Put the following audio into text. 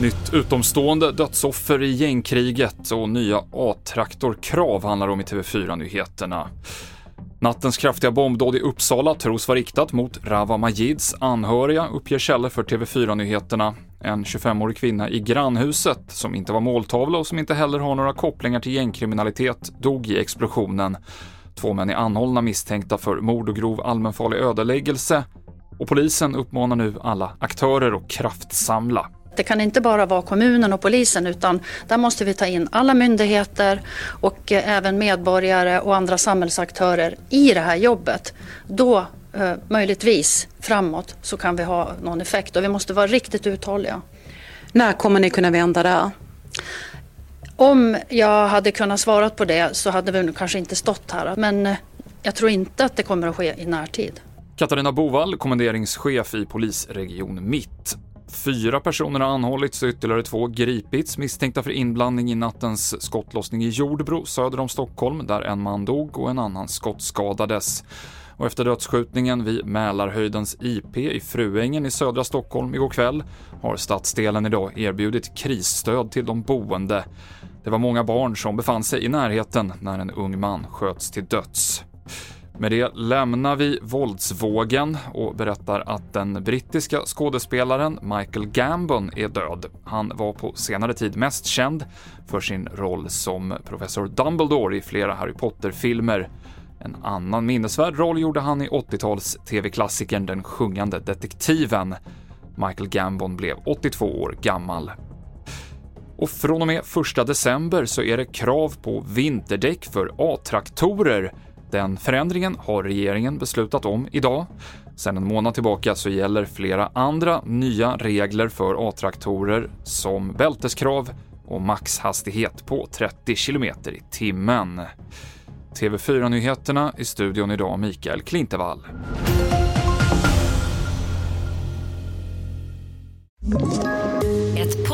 Nytt utomstående dödsoffer i gängkriget och nya A-traktorkrav handlar om i TV4-nyheterna. Nattens kraftiga bombdåd i Uppsala tros vara riktat mot Rawa Majids anhöriga, uppger källor för TV4-nyheterna. En 25-årig kvinna i grannhuset, som inte var måltavla och som inte heller har några kopplingar till gängkriminalitet, dog i explosionen. Två män är anhållna misstänkta för mord och grov allmänfarlig ödeläggelse och polisen uppmanar nu alla aktörer att kraftsamla. Det kan inte bara vara kommunen och polisen utan där måste vi ta in alla myndigheter och eh, även medborgare och andra samhällsaktörer i det här jobbet. Då eh, möjligtvis framåt så kan vi ha någon effekt och vi måste vara riktigt uthålliga. När kommer ni kunna vända det? Om jag hade kunnat svara på det så hade vi kanske inte stått här men eh, jag tror inte att det kommer att ske i närtid. Katarina Bovall, kommenderingschef i polisregion Mitt. Fyra personer har anhållits och ytterligare två gripits misstänkta för inblandning i nattens skottlossning i Jordbro söder om Stockholm där en man dog och en annan skottskadades. Och efter dödsskjutningen vid Mälarhöjdens IP i Fruängen i södra Stockholm igår kväll har stadsdelen idag erbjudit krisstöd till de boende. Det var många barn som befann sig i närheten när en ung man sköts till döds. Med det lämnar vi våldsvågen och berättar att den brittiska skådespelaren Michael Gambon är död. Han var på senare tid mest känd för sin roll som professor Dumbledore i flera Harry Potter-filmer. En annan minnesvärd roll gjorde han i 80-tals-tv-klassikern Den sjungande detektiven. Michael Gambon blev 82 år gammal. Och från och med 1 december så är det krav på vinterdäck för A-traktorer den förändringen har regeringen beslutat om idag. Sedan en månad tillbaka så gäller flera andra nya regler för A-traktorer som bälteskrav och maxhastighet på 30 km i timmen. TV4-nyheterna i studion idag Mikael Klintevall.